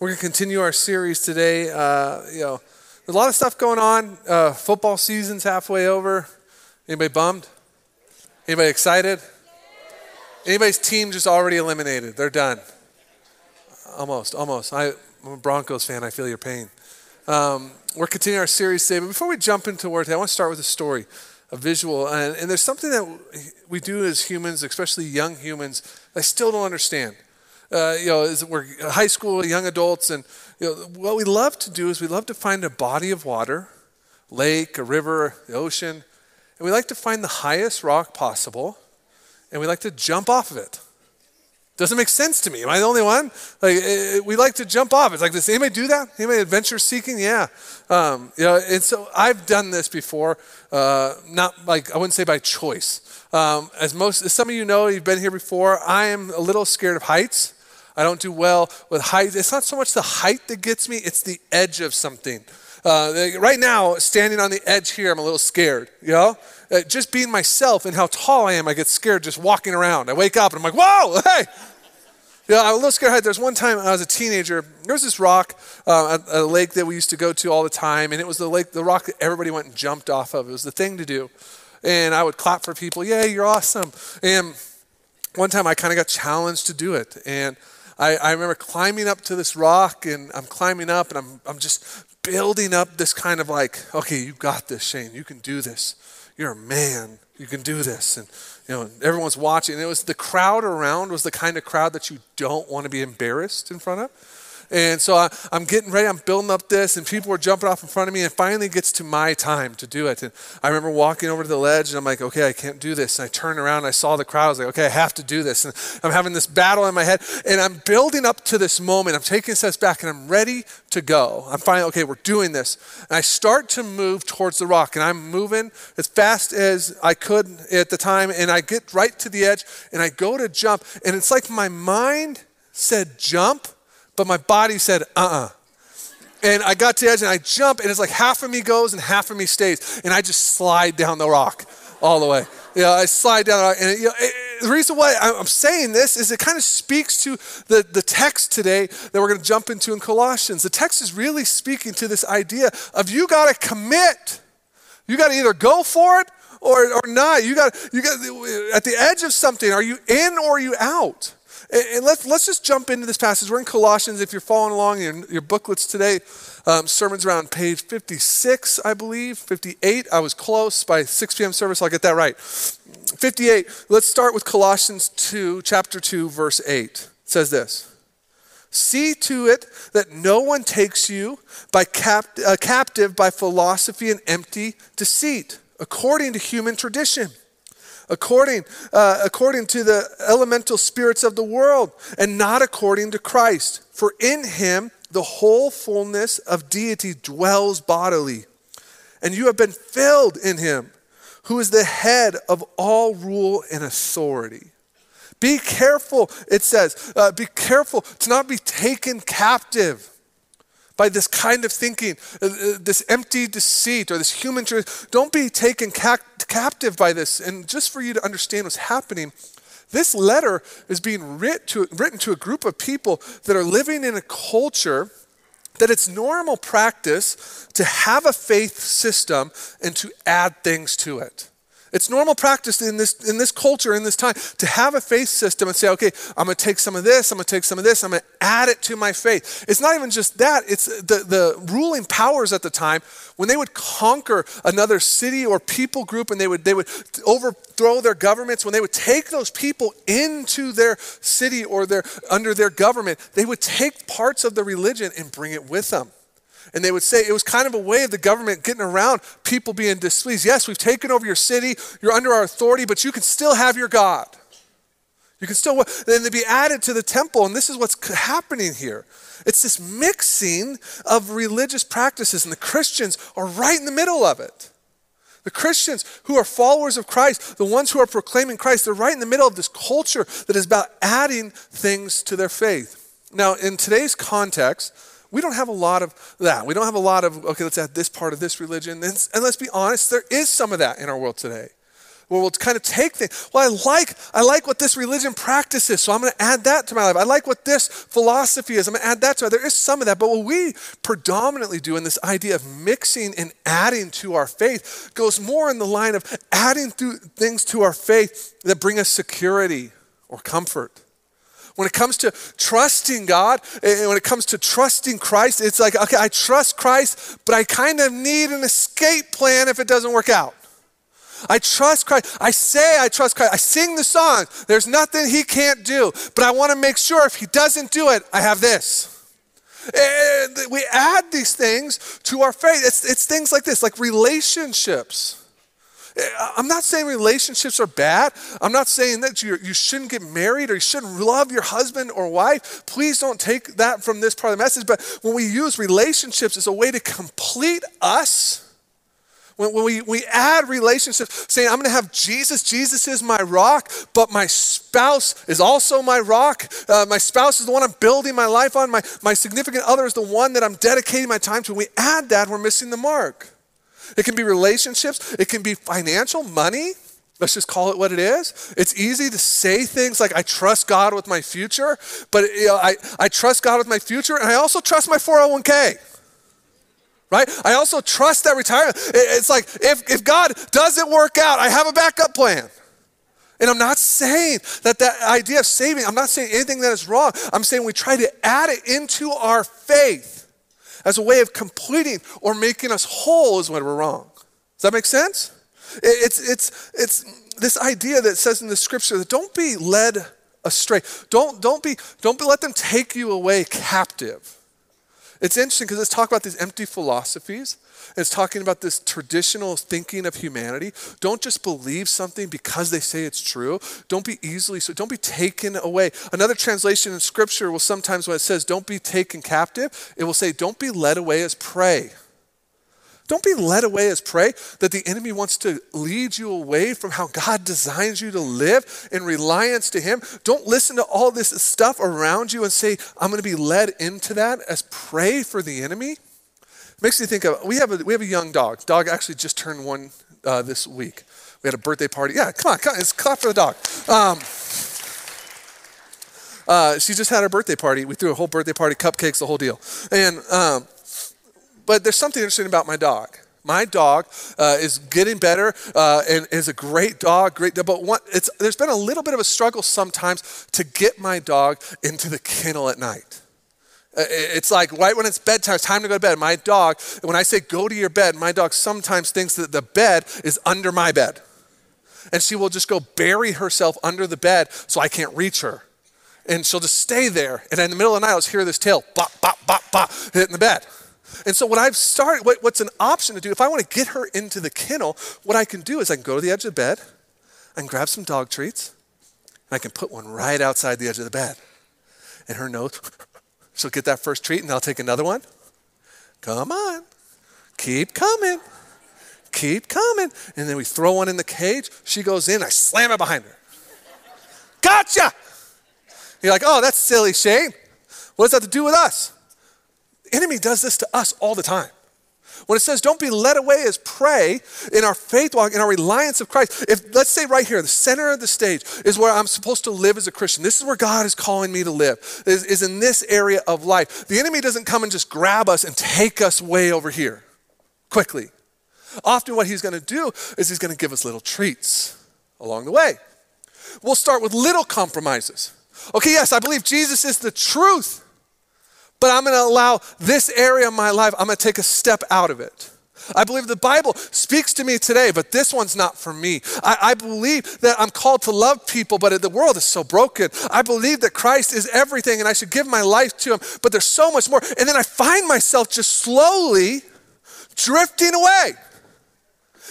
We're going to continue our series today. Uh, you know, there's a lot of stuff going on. Uh, football season's halfway over. Anybody bummed? Anybody excited? Anybody's team just already eliminated? They're done. Almost, almost. I, am a Broncos fan. I feel your pain. Um, we're continuing our series today, but before we jump into word, I want to start with a story, a visual. And, and there's something that we do as humans, especially young humans, I still don't understand uh, you know, we're high school, young adults, and you know, what we love to do is we love to find a body of water, lake, a river, the ocean, and we like to find the highest rock possible, and we like to jump off of it. Doesn't make sense to me. Am I the only one? Like it, eh, we like to jump off. It's like, does anybody do that? Anybody adventure seeking? Yeah. Um, you know, and so I've done this before. Uh, not like I wouldn't say by choice. Um, as most, as some of you know, you've been here before. I am a little scared of heights. I don't do well with height. It's not so much the height that gets me, it's the edge of something. Uh, right now, standing on the edge here, I'm a little scared, you know? Uh, just being myself and how tall I am, I get scared just walking around. I wake up and I'm like, whoa, hey! Yeah, I'm a little scared. There's one time I was a teenager. There was this rock uh, at a lake that we used to go to all the time, and it was the lake, the rock that everybody went and jumped off of. It was the thing to do, and I would clap for people. Yeah, you're awesome. And one time I kind of got challenged to do it, and I, I remember climbing up to this rock and I'm climbing up and I'm, I'm just building up this kind of like, okay, you got this, Shane. You can do this. You're a man. You can do this. And, you know, everyone's watching. And it was the crowd around was the kind of crowd that you don't want to be embarrassed in front of. And so I, am getting ready, I'm building up this, and people are jumping off in front of me, and finally it gets to my time to do it. And I remember walking over to the ledge, and I'm like, okay, I can't do this. And I turned around, and I saw the crowd. I was like, okay, I have to do this. And I'm having this battle in my head, and I'm building up to this moment. I'm taking steps back, and I'm ready to go. I'm finally, okay, we're doing this. And I start to move towards the rock, and I'm moving as fast as I could at the time, and I get right to the edge, and I go to jump, and it's like my mind said jump but my body said, uh uh-uh. uh And I got to the edge and I jump, and it's like half of me goes and half of me stays. And I just slide down the rock all the way. Know, I slide down the rock. And you know, it, the reason why I'm saying this is it kind of speaks to the, the text today that we're going to jump into in Colossians. The text is really speaking to this idea of you got to commit. You got to either go for it or, or not. You got you got at the edge of something. Are you in or are you out? And let's, let's just jump into this passage. We're in Colossians. If you're following along in your, your booklets today, um, sermons around page 56, I believe, 58. I was close by 6 p.m. service. I'll get that right. 58. Let's start with Colossians 2, chapter 2, verse 8. It says this. See to it that no one takes you by cap- uh, captive by philosophy and empty deceit, according to human tradition according, uh, according to the elemental spirits of the world, and not according to Christ. For in him the whole fullness of deity dwells bodily, and you have been filled in him, who is the head of all rule and authority. Be careful, it says, uh, be careful to not be taken captive by this kind of thinking, uh, uh, this empty deceit or this human truth. Don't be taken captive by this. And just for you to understand what's happening, this letter is being writ to, written to a group of people that are living in a culture that it's normal practice to have a faith system and to add things to it. It's normal practice in this, in this culture, in this time, to have a faith system and say, okay, I'm going to take some of this, I'm going to take some of this, I'm going to add it to my faith. It's not even just that, it's the, the ruling powers at the time, when they would conquer another city or people group and they would, they would overthrow their governments, when they would take those people into their city or their, under their government, they would take parts of the religion and bring it with them. And they would say it was kind of a way of the government getting around people being displeased. Yes, we've taken over your city, you're under our authority, but you can still have your God. You can still, then they'd be added to the temple, and this is what's happening here. It's this mixing of religious practices, and the Christians are right in the middle of it. The Christians who are followers of Christ, the ones who are proclaiming Christ, they're right in the middle of this culture that is about adding things to their faith. Now, in today's context, we don't have a lot of that. We don't have a lot of, okay, let's add this part of this religion. And, let's be honest, there is some of that in our world today. where we'll kind of take things. Well, I like, I like what this religion practices, so I'm going to add that to my life. I like what this philosophy is. I'm going to add that to it. There is some of that, but what we predominantly do in this idea of mixing and adding to our faith goes more in the line of adding things to our faith that bring us security or comfort. When it comes to trusting God, and when it comes to trusting Christ, it's like, okay, I trust Christ, but I kind of need an escape plan if it doesn't work out. I trust Christ. I say I trust Christ. I sing the song. There's nothing he can't do. But I want to make sure if he doesn't do it, I have this. And we add these things to our faith. It's, it's things like this, like relationships. I'm not saying relationships are bad. I'm not saying that you, you shouldn't get married or you shouldn't love your husband or wife. Please don't take that from this part of the message. But when we use relationships as a way to complete us, when, when we, we add relationships, saying, I'm going to have Jesus, Jesus is my rock, but my spouse is also my rock. Uh, my spouse is the one I'm building my life on. My, my significant other is the one that I'm dedicating my time to. When we add that, we're missing the mark. It can be relationships, it can be financial, money. Let's just call it what it is. It's easy to say things like, I trust God with my future, but you know, I, I trust God with my future, and I also trust my 401k right? I also trust that retirement. It's like if, if God doesn't work out, I have a backup plan. And I'm not saying that that idea of saving, I'm not saying anything that is wrong. I'm saying we try to add it into our faith as a way of completing or making us whole is when we're wrong. Does that make sense? It's, it's, it's this idea that says in the scripture that don't be led astray. Don't, don't, be, don't be, let them take you away captive. It's interesting because let's talk about these empty philosophies. It's talking about this traditional thinking of humanity. Don't just believe something because they say it's true. Don't be easily so don't be taken away. Another translation in scripture will sometimes when it says don't be taken captive, it will say don't be led away as prey. Don't be led away as prey that the enemy wants to lead you away from how God designs you to live in reliance to Him. Don't listen to all this stuff around you and say, I'm going to be led into that as prey for the enemy. Makes me think of we have a, we have a young dog. Dog actually just turned one uh, this week. We had a birthday party. Yeah, come on, come on. It's clap for the dog. Um, uh, she just had her birthday party. We threw a whole birthday party, cupcakes, the whole deal. And um, but there's something interesting about my dog. My dog uh, is getting better uh, and is a great dog, great. But one, there's been a little bit of a struggle sometimes to get my dog into the kennel at night. Uh, it's like right when it's bedtime, it's time to go to bed. My dog, when I say go to your bed, my dog sometimes thinks that the bed is under my bed. And she will just go bury herself under the bed so I can't reach her. And she'll just stay there. And in the middle of the night, I'll just hear this tail bop, bop, bop, bop, hitting the bed. And so, what I've started, what, what's an option to do, if I want to get her into the kennel, what I can do is I can go to the edge of the bed and grab some dog treats, and I can put one right outside the edge of the bed. And her nose, she'll get that first treat, and I'll take another one. Come on, keep coming, keep coming. And then we throw one in the cage. She goes in, I slam it behind her. Gotcha! You're like, oh, that's silly, Shane. What does that have to do with us? The enemy does this to us all the time. When it says don't be led away as prey in our faith walk, in our reliance of Christ, if let's say right here, the center of the stage is where I'm supposed to live as a Christian. This is where God is calling me to live, is, is in this area of life. The enemy doesn't come and just grab us and take us way over here quickly. Often what he's going to do is he's going to give us little treats along the way. We'll start with little compromises. Okay, yes, I believe Jesus is the truth. But I'm going to allow this area of my life, I'm going to take a step out of it. I believe the Bible speaks to me today, but this one's not for me. I, I, believe that I'm called to love people, but the world is so broken. I believe that Christ is everything and I should give my life to Him, but there's so much more. And then I find myself just slowly drifting away.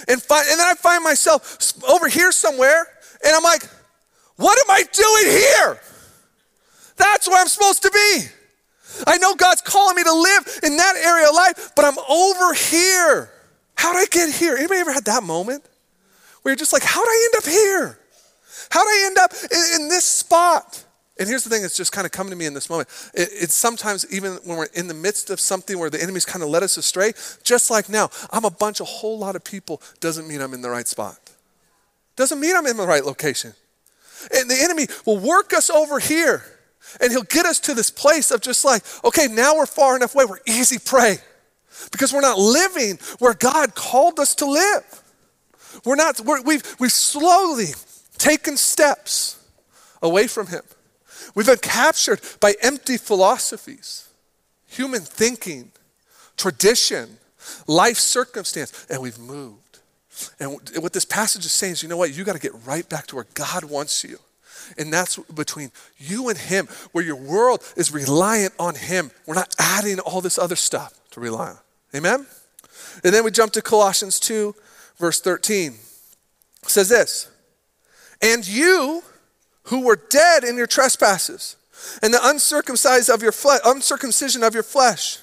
And, fi- and then I find myself over here somewhere, and I'm like, what am I doing here? That's where I'm supposed to be. I know God's calling me to live in that area of life, but I'm over here. How did I get here? Anybody ever had that moment where you're just like, how did I end up here? How did I end up in, in this spot? And here's the thing that's just kind of coming to me in this moment. It, it's sometimes even when we're in the midst of something where the enemy's kind of led us astray, just like now, I'm a bunch, a whole lot of people doesn't mean I'm in the right spot. Doesn't mean I'm in the right location. And the enemy will work us over here and he'll get us to this place of just like, okay, now we're far enough away, we're easy prey because we're not living where God called us to live. We're not, we're, we've, we've slowly taken steps away from Him. We've been captured by empty philosophies, human thinking, tradition, life circumstance, and we've moved. And what this passage is saying is, you know what? You got to get right back to where God wants you. And that's between you and Him, where your world is reliant on Him. We're not adding all this other stuff to rely on. Amen? And then we jump to Colossians 2, verse 13. It says this And you who were dead in your trespasses and the uncircumcised of your uncircumcision of your flesh,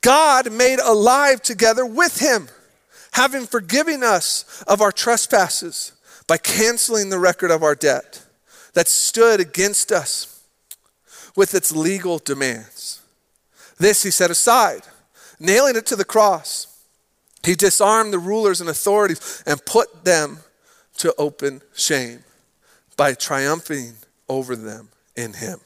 God made alive together with him, having forgiven us of our trespasses by canceling the record of our debt that stood against us with its legal demands. This he set aside nailing it to the cross. He disarmed the rulers and authorities and put them to open shame by triumphing over them in him.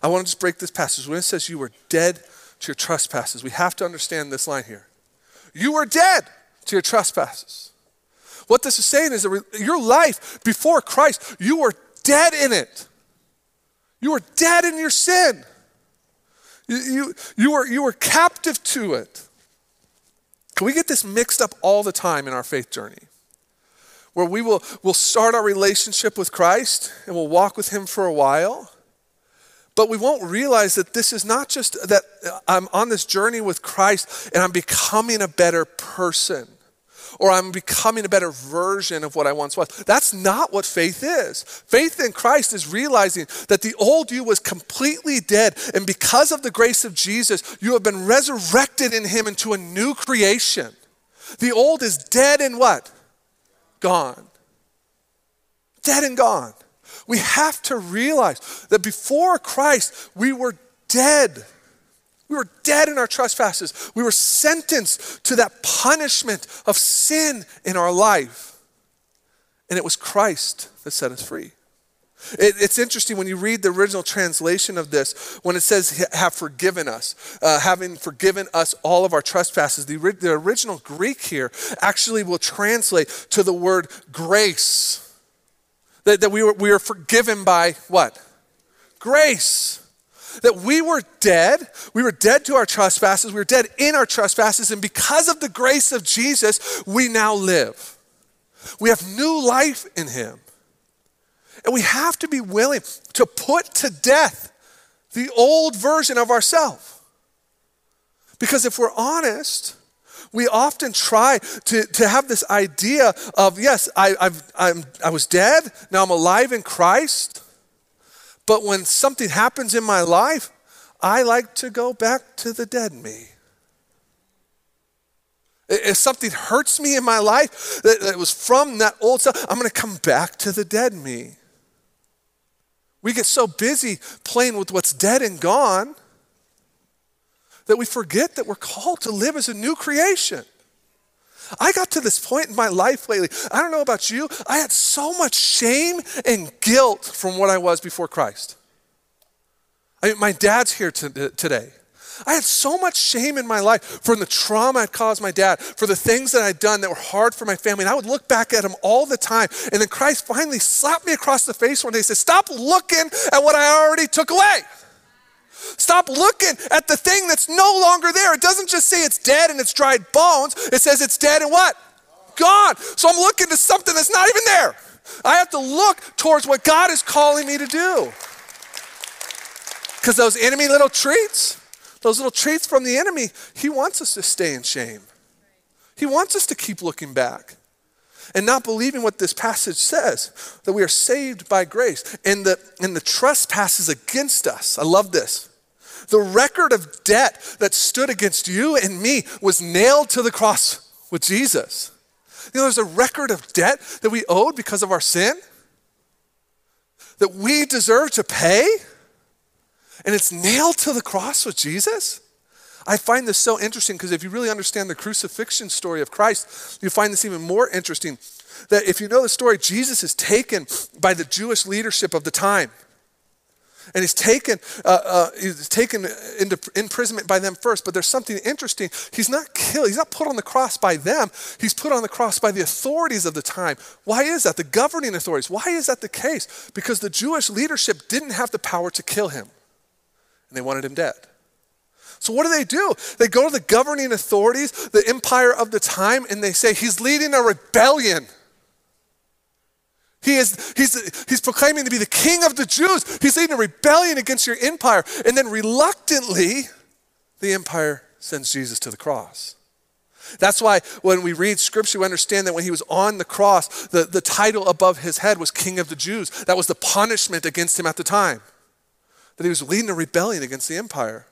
I want to just break this passage. When it says you were dead to your trespasses, we have to understand this line here. You were dead to your trespasses. What this is saying is that your life before Christ, you were dead in it. You were dead in your sin. You, you, you, were, you were captive to it. We get this mixed up all the time in our faith journey? Where we will we'll start our relationship with Christ and we'll walk with Him for a while, but we won't realize that this is not just that I'm on this journey with Christ and I'm becoming a better person or I'm becoming a better version of what I once was. That's not what faith is. Faith in Christ is realizing that the old you was completely dead, and because of the grace of Jesus, you have been resurrected in Him into a new creation. The old is dead and what? Gone. Dead and gone. We have to realize that before Christ, we were dead. We were dead in our trespasses. We were sentenced to that punishment of sin in our life. And it was Christ that set us free. It, it's interesting when you read the original translation of this, when it says, have forgiven us, uh, having forgiven us all of our trespasses. The, the original Greek here actually will translate to the word grace. That, that we, were, we were forgiven by what? Grace that we were dead. We were dead to our trespasses. We were dead in our trespasses. And because of the grace of Jesus, we now live. We have new life in Him. And we have to be willing to put to death the old version of ourselves. Because if we're honest, we often try to, to have this idea of, yes, I, I've, I'm, I was dead, now I'm alive in Christ. But when something happens in my life, I like to go back to the dead me. If something hurts me in my life that, was from that old stuff, I'm going to come back to the dead me. We get so busy playing with what's dead and gone that we forget that we're called to live as a new creation. I got to this point in my life lately. I don't know about you. I had so much shame and guilt from what I was before Christ. I mean, my dad's here to, uh, today. I had so much shame in my life from the trauma I'd caused my dad, for the things that I'd done that were hard for my family. And I would look back at him all the time. And then Christ finally slapped me across the face one day and said, Stop looking at what I already took away. Stop looking at the thing that's no longer there. It doesn't just say it's dead and it's dried bones, it says it's dead and what? Gone. So I'm looking to something that's not even there. I have to look towards what God is calling me to do. Because those enemy little treats, those little treats from the enemy, he wants us to stay in shame. He wants us to keep looking back and not believing what this passage says that we are saved by grace and the, and the trespasses against us. I love this. The record of debt that stood against you and me was nailed to the cross with Jesus. You know, there's a record of debt that we owed because of our sin that we deserve to pay, and it's nailed to the cross with Jesus. I find this so interesting because if you really understand the crucifixion story of Christ, you find this even more interesting. that if you know the story, Jesus is taken by the Jewish leadership of the time. And he's taken, uh, uh, he's taken into imprisonment by them first. But there's something interesting. He's not killed. He's not put on the cross by them. He's put on the cross by the authorities of the time. Why is that? The governing authorities. Why is that the case? Because the Jewish leadership didn't have the power to kill him. And they wanted him dead. So what do they do? They go to the governing authorities, the empire of the time, and they say, he's leading a rebellion. He is, he's, he's proclaiming to be the king of the Jews. He's leading a rebellion against your empire. And then reluctantly, the empire sends Jesus to the cross. That's why when we read scripture, we understand that when he was on the cross, the, the title above his head was King of the Jews. That was the punishment against him at the time. That he was leading a rebellion against the empire.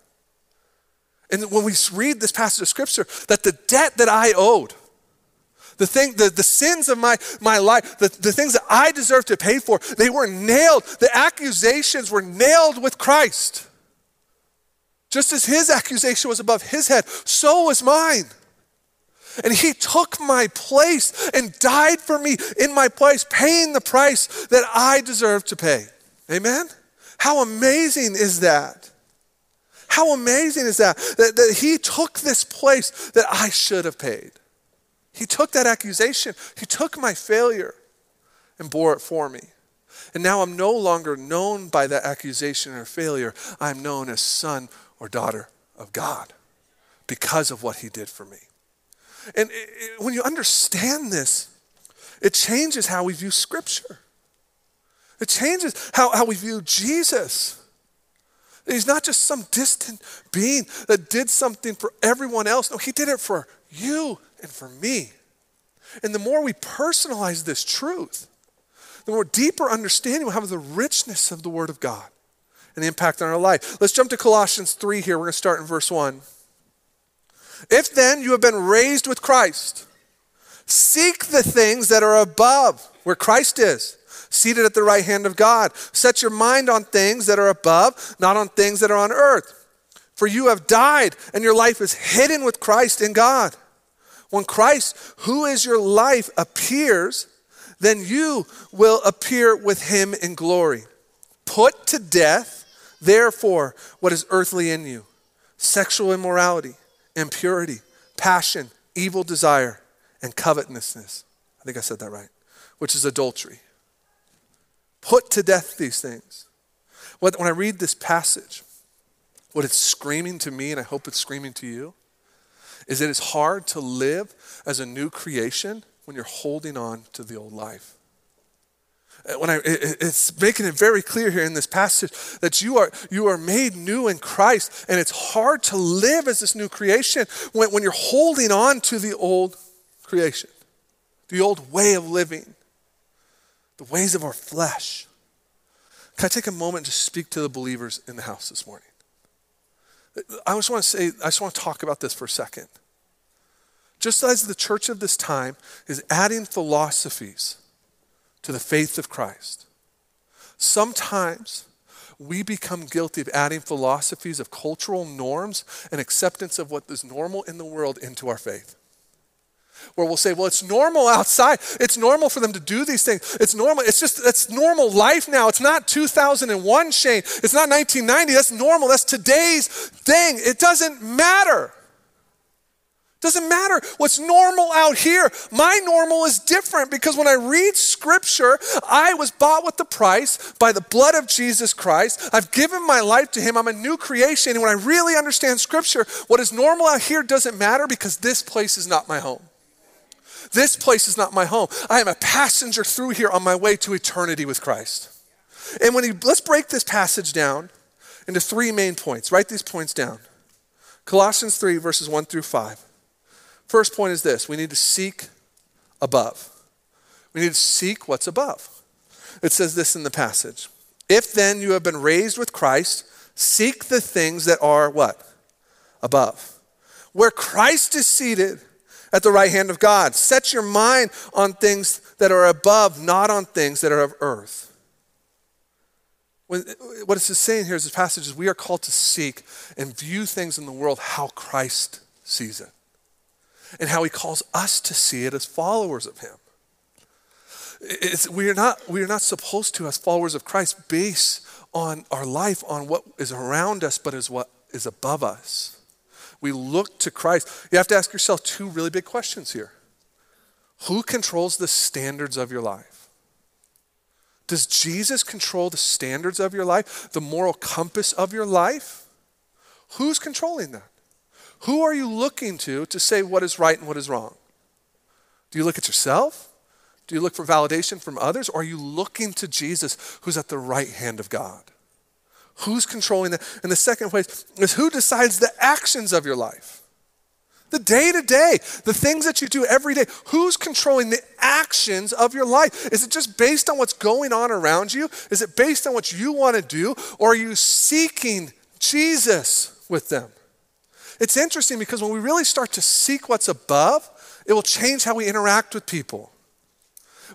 And when we read this passage of scripture, that the debt that I owed, the, thing, the, the sins of my, my life, the, the things that I deserve to pay for, they were nailed. The accusations were nailed with Christ. Just as his accusation was above his head, so was mine. And he took my place and died for me in my place, paying the price that I deserve to pay. Amen? How amazing is that? How amazing is that? That, that he took this place that I should have paid. He took that accusation, he took my failure and bore it for me. And now I'm no longer known by that accusation or failure. I'm known as son or daughter of God because of what he did for me. And it, it, when you understand this, it changes how we view Scripture. It changes how, how we view Jesus. He's not just some distant being that did something for everyone else. No, he did it for you and for me. And the more we personalize this truth, the more deeper understanding we'll have of the richness of the Word of God and the impact on our life. Let's jump to Colossians 3 here. We're going to start in verse 1. If then you have been raised with Christ, seek the things that are above, where Christ is, seated at the right hand of God. Set your mind on things that are above, not on things that are on earth. For you have died, and your life is hidden with Christ in God. When Christ, who is your life, appears, then you will appear with him in glory. Put to death, therefore, what is earthly in you sexual immorality, impurity, passion, evil desire, and covetousness. I think I said that right, which is adultery. Put to death these things. When I read this passage, what it's screaming to me, and I hope it's screaming to you, is that it's hard to live as a new creation when you're holding on to the old life. Uh, when I, it's making it very clear here in this passage that you are, you are made new in Christ, and it's hard to live as this new creation when, when you're holding on to the old creation, the old way of living, the ways of our flesh. Can I take a moment to speak to the believers in the house this morning? I just want to say, I just want to talk about this for a second. Just as the church of this time is adding philosophies to the faith of Christ, sometimes we become guilty of adding philosophies of cultural norms and acceptance of what is normal in the world into our faith where we'll say, well, it's normal outside. It's normal for them to do these things. It's normal. It's just, it's normal life now. It's not 2001, Shane. It's not 1990. That's normal. That's today's thing. It doesn't matter. Doesn't matter what's normal out here. My normal is different because when I read scripture, I was bought with the price by the blood of Jesus Christ. I've given my life to him. I'm a new creation. And when I really understand scripture, what is normal out here doesn't matter because this place is not my home. This place is not my home. I am a passenger through here on my way to eternity with Christ. And when he, let's break this passage down into three main points. Write these points down. Colossians 3, verses 1 through 5. First point is this we need to seek above. We need to seek what's above. It says this in the passage. If then you have been raised with Christ, seek the things that are what? Above. Where Christ is seated at the right hand of God. Set your mind on things that are above, not on things that are of earth. When, what it's saying here is this passage is we are called to seek and view things in the world how Christ sees it and how he calls us to see it as followers of him. It's, we, are not, we are not supposed to, as followers of Christ, base on our life on what is around us, but is what is above us. We look to Christ. You have to ask yourself two really big questions here. Who controls the standards of your life? Does Jesus control the standards of your life, the moral compass of your life? Who's controlling that? Who are you looking to to say what is right and what is wrong? Do you look at yourself? Do you look for validation from others? Or are you looking to Jesus who's at the right hand of God? Who's controlling that? And the second place is who decides the actions of your life? The day to day, the things that you do every day. Who's controlling the actions of your life? Is it just based on what's going on around you? Is it based on what you want to do? Or are you seeking Jesus with them? It's interesting because when we really start to seek what's above, it will change how we interact with people.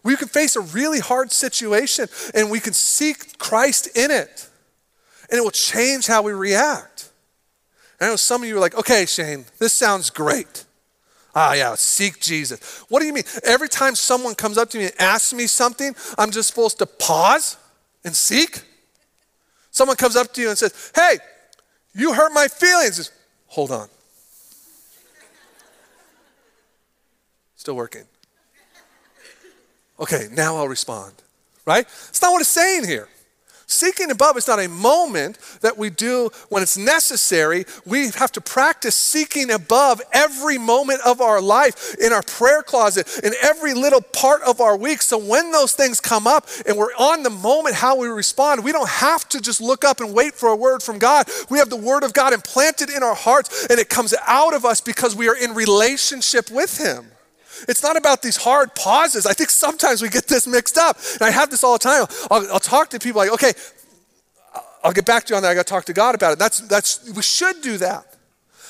We can face a really hard situation and we can seek Christ in it, and it will change how we react. I know some of you are like, okay, Shane, this sounds great. Ah, yeah, seek Jesus. What do you mean? Every time someone comes up to me and asks me something, I'm just supposed to pause and seek? Someone comes up to you and says, hey, you hurt my feelings. Just, Hold on. Still working. Okay, now I'll respond. Right? It's not what it's saying here. Seeking above is not a moment that we do when it's necessary. We have to practice seeking above every moment of our life, in our prayer closet, in every little part of our week. So when those things come up and we're on the moment how we respond, we don't have to just look up and wait for a word from God. We have the word of God implanted in our hearts and it comes out of us because we are in relationship with Him. It's not about these hard pauses. I think sometimes we get this mixed up. And I have this all the time. I'll, I'll talk to people like, okay, I'll get back to you on that. I got to talk to God about it. That's, that's, we should do that.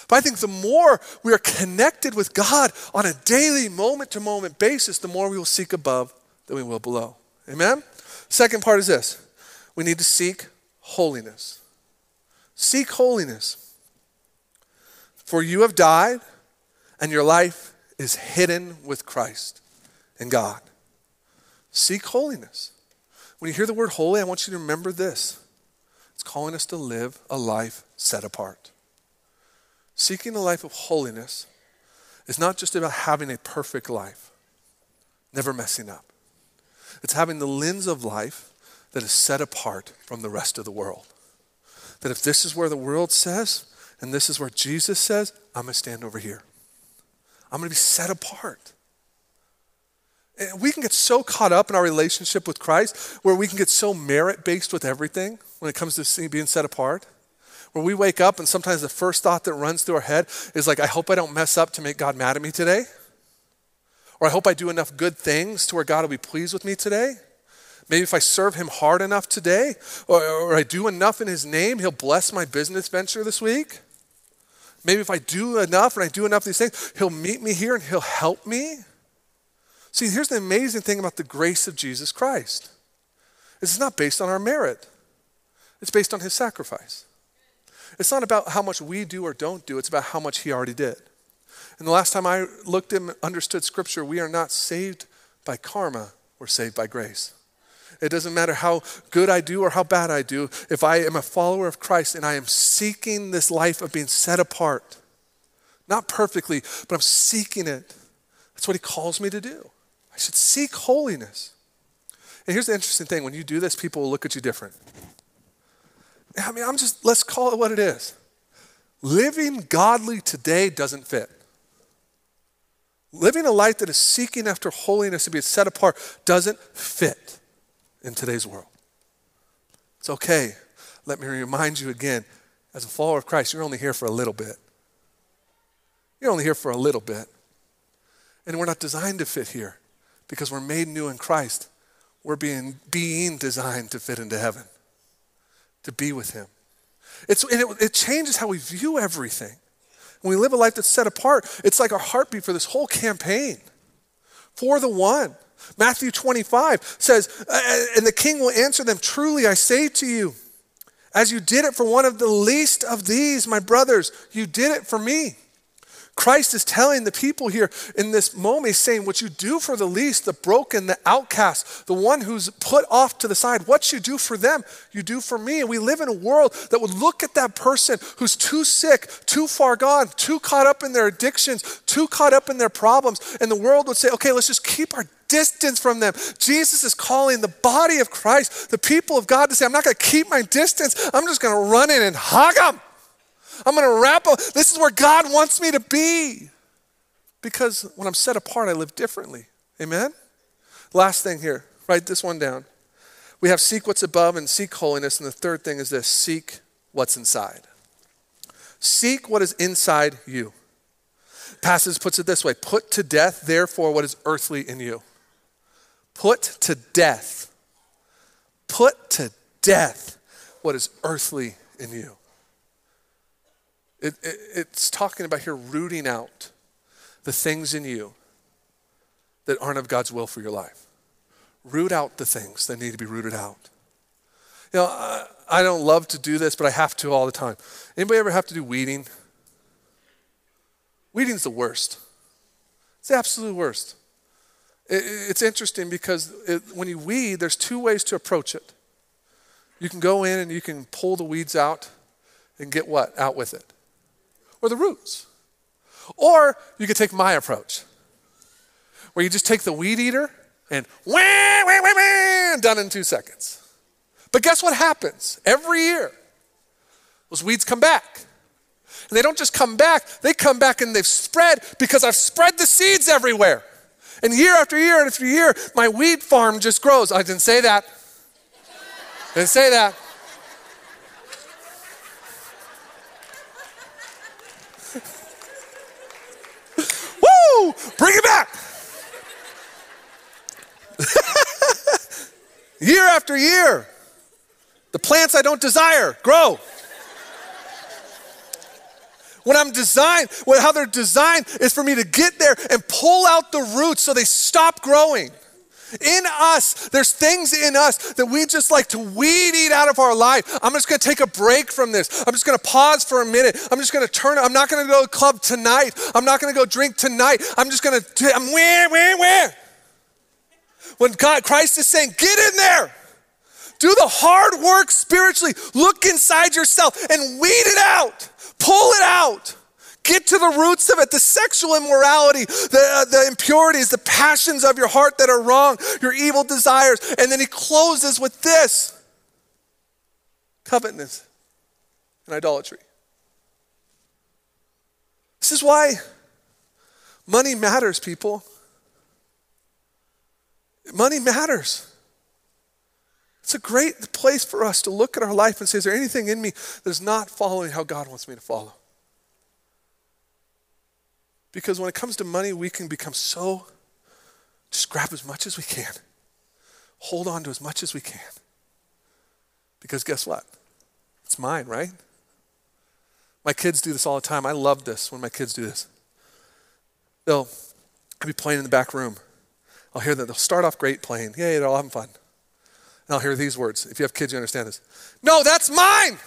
But I think the more we are connected with God on a daily, moment to moment basis, the more we will seek above than we will below. Amen? Second part is this we need to seek holiness. Seek holiness. For you have died, and your life is hidden with Christ and God. Seek holiness. When you hear the word holy, I want you to remember this it's calling us to live a life set apart. Seeking a life of holiness is not just about having a perfect life, never messing up. It's having the lens of life that is set apart from the rest of the world. That if this is where the world says, and this is where Jesus says, I'm going to stand over here. I'm going to be set apart. And we can get so caught up in our relationship with Christ where we can get so merit based with everything when it comes to being set apart. Where we wake up and sometimes the first thought that runs through our head is like, I hope I don't mess up to make God mad at me today. Or I hope I do enough good things to where God will be pleased with me today. Maybe if I serve him hard enough today, or, or I do enough in his name, he'll bless my business venture this week. Maybe if I do enough and I do enough of these things, He'll meet me here and He'll help me. See, here's the amazing thing about the grace of Jesus Christ it's not based on our merit, it's based on His sacrifice. It's not about how much we do or don't do, it's about how much He already did. And the last time I looked and understood Scripture, we are not saved by karma, we're saved by grace. It doesn't matter how good I do or how bad I do. If I am a follower of Christ and I am seeking this life of being set apart, not perfectly, but I'm seeking it, that's what He calls me to do. I should seek holiness. And here's the interesting thing when you do this, people will look at you different. I mean, I'm just, let's call it what it is. Living godly today doesn't fit. Living a life that is seeking after holiness to be set apart doesn't fit in today's world. It's okay. Let me remind you again as a follower of Christ, you're only here for a little bit. You're only here for a little bit. And we're not designed to fit here because we're made new in Christ. We're being, being designed to fit into heaven, to be with Him. It's, and it, it changes how we view everything. When we live a life that's set apart, it's like our heartbeat for this whole campaign for the one. Matthew 25 says, uh, uh, And the king will answer them, Truly I say to you, as you did it for one of the least of these, my brothers, you did it for me. Christ is telling the people here in this moment, he's saying, What you do for the least, the broken, the outcast, the one who's put off to the side, what you do for them, you do for me. And we live in a world that would look at that person who's too sick, too far gone, too caught up in their addictions, too caught up in their problems. And the world would say, Okay, let's just keep our distance from them. Jesus is calling the body of Christ, the people of God, to say, I'm not going to keep my distance. I'm just going to run in and hug them. I'm going to wrap up. This is where God wants me to be. Because when I'm set apart, I live differently. Amen? Last thing here, write this one down. We have seek what's above and seek holiness. And the third thing is this seek what's inside. Seek what is inside you. Passage puts it this way Put to death, therefore, what is earthly in you. Put to death. Put to death what is earthly in you. It, it, it's talking about here rooting out the things in you that aren't of God's will for your life. Root out the things that need to be rooted out. You know, I, I don't love to do this, but I have to all the time. Anybody ever have to do weeding? Weeding's the worst. It's the absolute worst. It, it's interesting because it, when you weed, there's two ways to approach it. You can go in and you can pull the weeds out and get what out with it or the roots. Or you could take my approach, where you just take the weed eater and wah, wah, wah, wah, done in two seconds. But guess what happens? Every year, those weeds come back. And they don't just come back, they come back and they've spread because I've spread the seeds everywhere. And year after year after year, my weed farm just grows. I didn't say that. didn't say that. Bring it back. year after year, the plants I don't desire grow. When I'm designed, when, how they're designed is for me to get there and pull out the roots so they stop growing. In us, there's things in us that we just like to weed eat out of our life. I'm just gonna take a break from this. I'm just gonna pause for a minute. I'm just gonna turn, I'm not gonna go to club tonight. I'm not gonna go drink tonight. I'm just gonna, I'm where, where, where? When God, Christ is saying, get in there. Do the hard work spiritually. Look inside yourself and weed it out. Pull it out. Get to the roots of it the sexual immorality, the, uh, the impurities, the passions of your heart that are wrong, your evil desires. And then he closes with this covetousness and idolatry. This is why money matters, people. Money matters. It's a great place for us to look at our life and say, Is there anything in me that is not following how God wants me to follow? Because when it comes to money, we can become so just grab as much as we can, hold on to as much as we can. Because guess what? It's mine, right? My kids do this all the time. I love this when my kids do this. They'll I'll be playing in the back room. I'll hear that they'll start off great playing. Yay, they're all having fun. And I'll hear these words. If you have kids, you understand this. No, that's mine.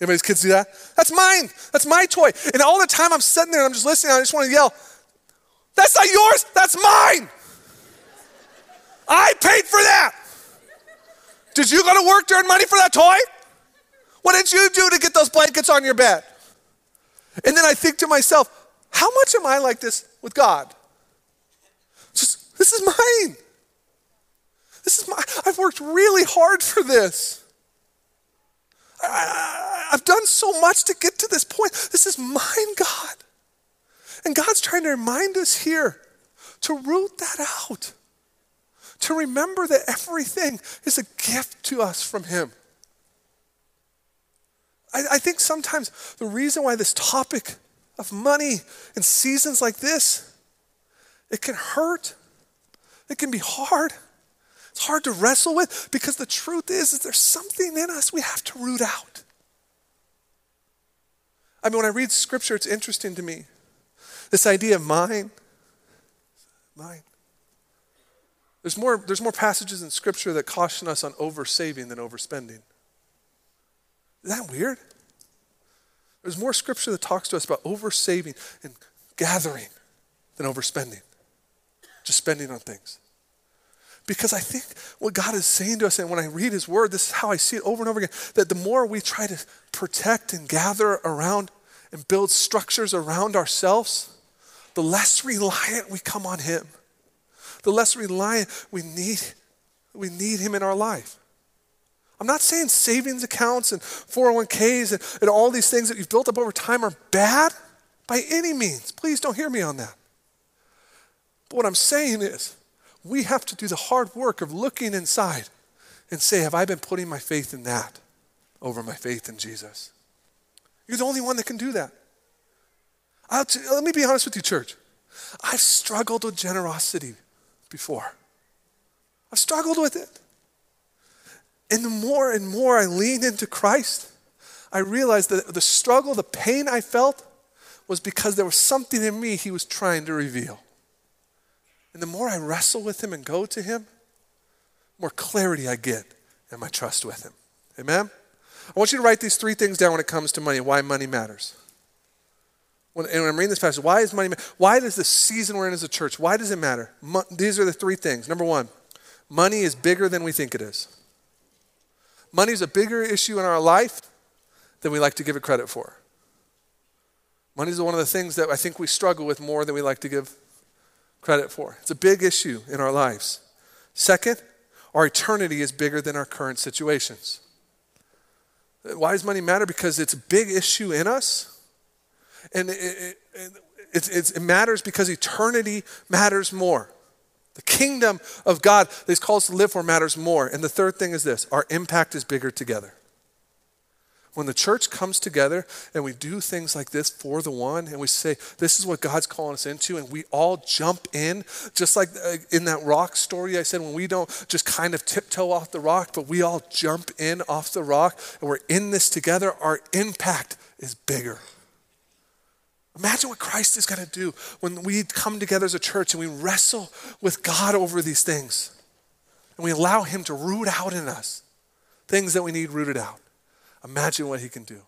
Anybody's kids do that? That's mine. That's my toy. And all the time I'm sitting there and I'm just listening, I just want to yell, That's not yours, that's mine. I paid for that. Did you go to work to earn money for that toy? What did you do to get those blankets on your bed? And then I think to myself, how much am I like this with God? Just, this is mine. This is my, I've worked really hard for this. I, have done so much to get to this point. This is mine, God. And God's trying to remind us here to root that out, to remember that everything is a gift to us from Him. I, I think sometimes the reason why this topic of money in seasons like this, it can hurt, it can be hard. It's hard to wrestle with because the truth is, is there's something in us we have to root out. I mean, when I read scripture, it's interesting to me. This idea of mine, mine. There's more, there's more passages in scripture that caution us on oversaving than overspending. Is that weird? There's more scripture that talks to us about oversaving and gathering than overspending, just spending on things. Because I think what God is saying to us, and when I read His Word, this is how I see it over and over again that the more we try to protect and gather around and build structures around ourselves, the less reliant we come on Him, the less reliant we need, we need Him in our life. I'm not saying savings accounts and 401ks and, and all these things that you've built up over time are bad by any means. Please don't hear me on that. But what I'm saying is, we have to do the hard work of looking inside and say, Have I been putting my faith in that over my faith in Jesus? You're the only one that can do that. T- let me be honest with you, church. I've struggled with generosity before, I've struggled with it. And the more and more I leaned into Christ, I realized that the struggle, the pain I felt, was because there was something in me He was trying to reveal. And the more I wrestle with Him and go to Him, more clarity I get in my trust with Him. Amen? I want you to write these three things down when it comes to money, why money matters. When, and when I'm reading this passage, why is money, why does the season we're in as a church, why does it matter? Mo- these are the three things. Number one, money is bigger than we think it is. Money is a bigger issue in our life than we like to give it credit for. Money is one of the things that I think we struggle with more than we like to give credit for. It's a big issue in our lives. Second, our eternity is bigger than our current situations. Why does money matter? Because it's a big issue in us. And it, it, it, it matters because eternity matters more. The kingdom of God that He's called us to live for matters more. And the third thing is this our impact is bigger together. When the church comes together and we do things like this for the one, and we say, This is what God's calling us into, and we all jump in, just like uh, in that rock story I said, when we don't just kind of tiptoe off the rock, but we all jump in off the rock, and we're in this together, our impact is bigger. Imagine what Christ is going to do when we come together as a church and we wrestle with God over these things. And we allow Him to root out in us things that we need rooted out. Imagine what He can do.